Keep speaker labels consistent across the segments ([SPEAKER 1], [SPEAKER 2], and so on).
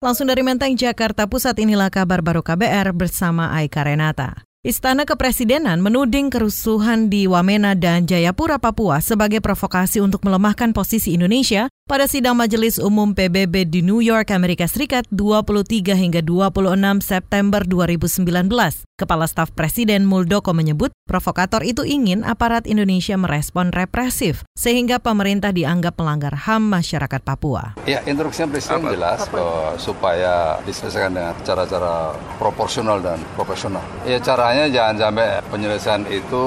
[SPEAKER 1] Langsung dari Menteng, Jakarta Pusat inilah kabar baru KBR bersama Aika Renata. Istana Kepresidenan menuding kerusuhan di Wamena dan Jayapura, Papua sebagai provokasi untuk melemahkan posisi Indonesia pada sidang Majelis Umum PBB di New York, Amerika Serikat 23 hingga 26 September 2019. Kepala Staf Presiden Muldoko menyebut provokator itu ingin aparat Indonesia merespon represif sehingga pemerintah dianggap melanggar HAM masyarakat Papua.
[SPEAKER 2] Ya, instruksinya Presiden Apa? jelas bahwa supaya diselesaikan dengan cara-cara proporsional dan profesional. Ya cara caranya jangan sampai penyelesaian itu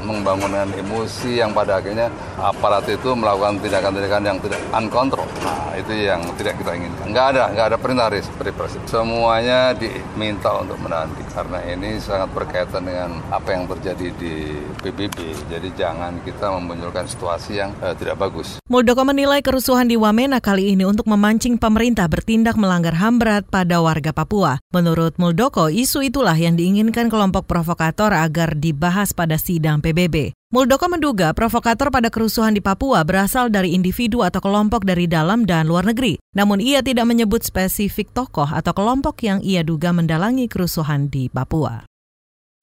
[SPEAKER 2] membangunkan emosi yang pada akhirnya aparat itu melakukan tindakan-tindakan yang tidak uncontrol. Nah, itu yang tidak kita inginkan. Nggak ada, nggak ada perintah represif. Semuanya diminta untuk menahan karena ini sangat berkaitan dengan apa yang terjadi di PBB. Jadi jangan kita memunculkan situasi yang uh, tidak bagus.
[SPEAKER 1] Muldoko menilai kerusuhan di Wamena kali ini untuk memancing pemerintah bertindak melanggar HAM berat pada warga Papua. Menurut Muldoko, isu itulah yang diinginkan kelompok provokator agar dibahas pada sidang PBB. Muldoko menduga provokator pada kerusuhan di Papua berasal dari individu atau kelompok dari dalam dan luar negeri. Namun ia tidak menyebut spesifik tokoh atau kelompok yang ia duga mendalangi kerusuhan di Papua.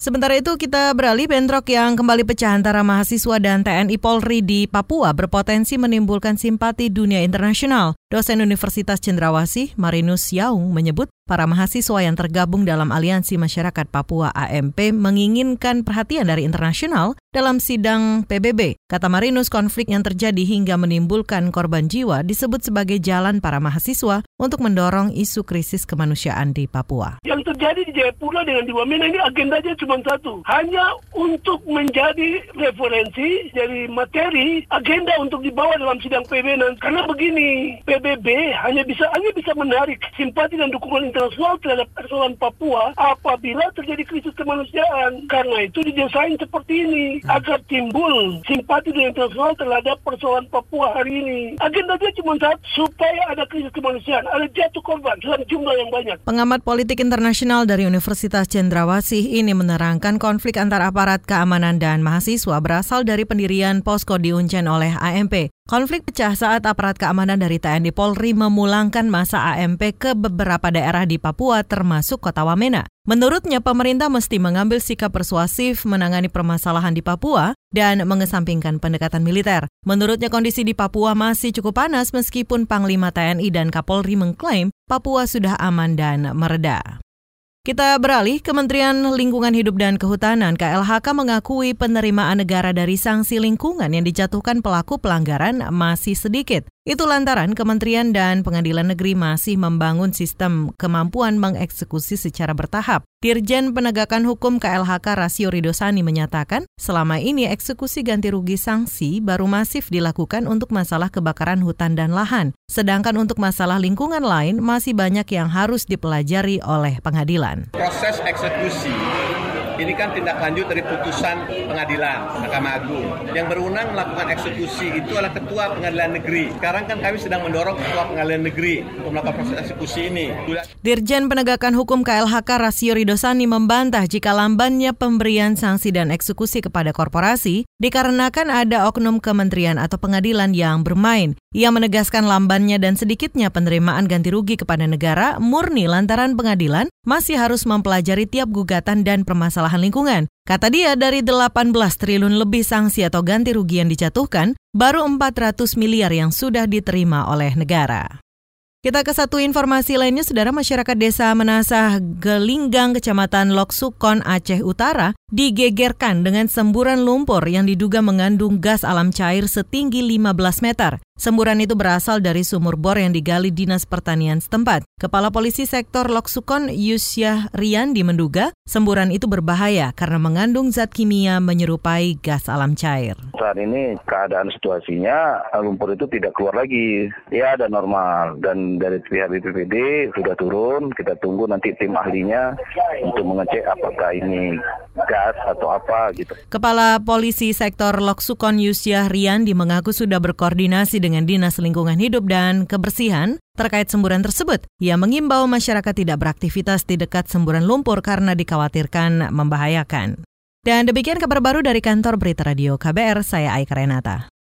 [SPEAKER 1] Sementara itu kita beralih bentrok yang kembali pecah antara mahasiswa dan TNI Polri di Papua berpotensi menimbulkan simpati dunia internasional. Dosen Universitas Cendrawasih, Marinus Yaung, menyebut para mahasiswa yang tergabung dalam Aliansi Masyarakat Papua AMP menginginkan perhatian dari internasional dalam sidang PBB. Kata Marinus, konflik yang terjadi hingga menimbulkan korban jiwa disebut sebagai jalan para mahasiswa untuk mendorong isu krisis kemanusiaan di Papua.
[SPEAKER 3] Yang terjadi di Jayapura dengan di Wamena ini agendanya cuma satu, hanya untuk menjadi referensi dari materi agenda untuk dibawa dalam sidang PBB. Karena begini, PBB hanya bisa hanya bisa menarik simpati dan dukungan internasional terhadap persoalan Papua apabila terjadi krisis kemanusiaan. Karena itu didesain seperti ini agar timbul simpati dunia internasional terhadap persoalan Papua hari ini. Agendanya cuma satu, supaya ada krisis kemanusiaan, ada jatuh korban dalam jumlah yang banyak.
[SPEAKER 1] Pengamat politik internasional dari Universitas Cendrawasih ini menerangkan konflik antara aparat keamanan dan mahasiswa berasal dari pendirian posko di Uncen oleh AMP. Konflik pecah saat aparat keamanan dari TNI Polri memulangkan masa AMP ke beberapa daerah di Papua termasuk kota Wamena. Menurutnya pemerintah mesti mengambil sikap persuasif menangani permasalahan di Papua dan mengesampingkan pendekatan militer. Menurutnya kondisi di Papua masih cukup panas meskipun Panglima TNI dan Kapolri mengklaim Papua sudah aman dan mereda. Kita beralih, Kementerian Lingkungan Hidup dan Kehutanan KLHK mengakui penerimaan negara dari sanksi lingkungan yang dijatuhkan pelaku pelanggaran masih sedikit. Itu lantaran kementerian dan pengadilan negeri masih membangun sistem kemampuan mengeksekusi secara bertahap. Dirjen Penegakan Hukum KLHK Rasio Ridosani menyatakan, selama ini eksekusi ganti rugi sanksi baru masif dilakukan untuk masalah kebakaran hutan dan lahan. Sedangkan untuk masalah lingkungan lain masih banyak yang harus dipelajari oleh pengadilan.
[SPEAKER 4] Proses eksekusi ini kan tindak lanjut dari putusan pengadilan Mahkamah Agung. Yang berwenang melakukan eksekusi itu adalah Ketua Pengadilan Negeri. Sekarang kan kami sedang mendorong Ketua Pengadilan Negeri untuk melakukan proses eksekusi ini.
[SPEAKER 1] Dirjen Penegakan Hukum KLHK Rasio Ridosani membantah jika lambannya pemberian sanksi dan eksekusi kepada korporasi dikarenakan ada oknum kementerian atau pengadilan yang bermain. Ia menegaskan lambannya dan sedikitnya penerimaan ganti rugi kepada negara murni lantaran pengadilan masih harus mempelajari tiap gugatan dan permasalahan lingkungan. Kata dia dari 18 triliun lebih sanksi atau ganti rugi yang dijatuhkan, baru 400 miliar yang sudah diterima oleh negara. Kita ke satu informasi lainnya, Saudara Masyarakat Desa Menasah Gelinggang, Kecamatan Loksukon, Aceh Utara, digegerkan dengan semburan lumpur yang diduga mengandung gas alam cair setinggi 15 meter. Semburan itu berasal dari sumur bor yang digali Dinas Pertanian setempat. Kepala Polisi Sektor Loksukon Yusyah Riyandi menduga semburan itu berbahaya karena mengandung zat kimia menyerupai gas alam cair.
[SPEAKER 5] Saat ini keadaan situasinya lumpur itu tidak keluar lagi. Ya ada normal dan dari pihak BPPD sudah turun. Kita tunggu nanti tim ahlinya untuk mengecek apakah ini gas atau apa gitu.
[SPEAKER 1] Kepala Polisi Sektor Loksukon Yusyah Riyandi mengaku sudah berkoordinasi dengan Dinas Lingkungan Hidup dan Kebersihan terkait semburan tersebut. Ia mengimbau masyarakat tidak beraktivitas di dekat semburan lumpur karena dikhawatirkan membahayakan. Dan demikian kabar baru dari kantor Berita Radio KBR, saya Aika Renata.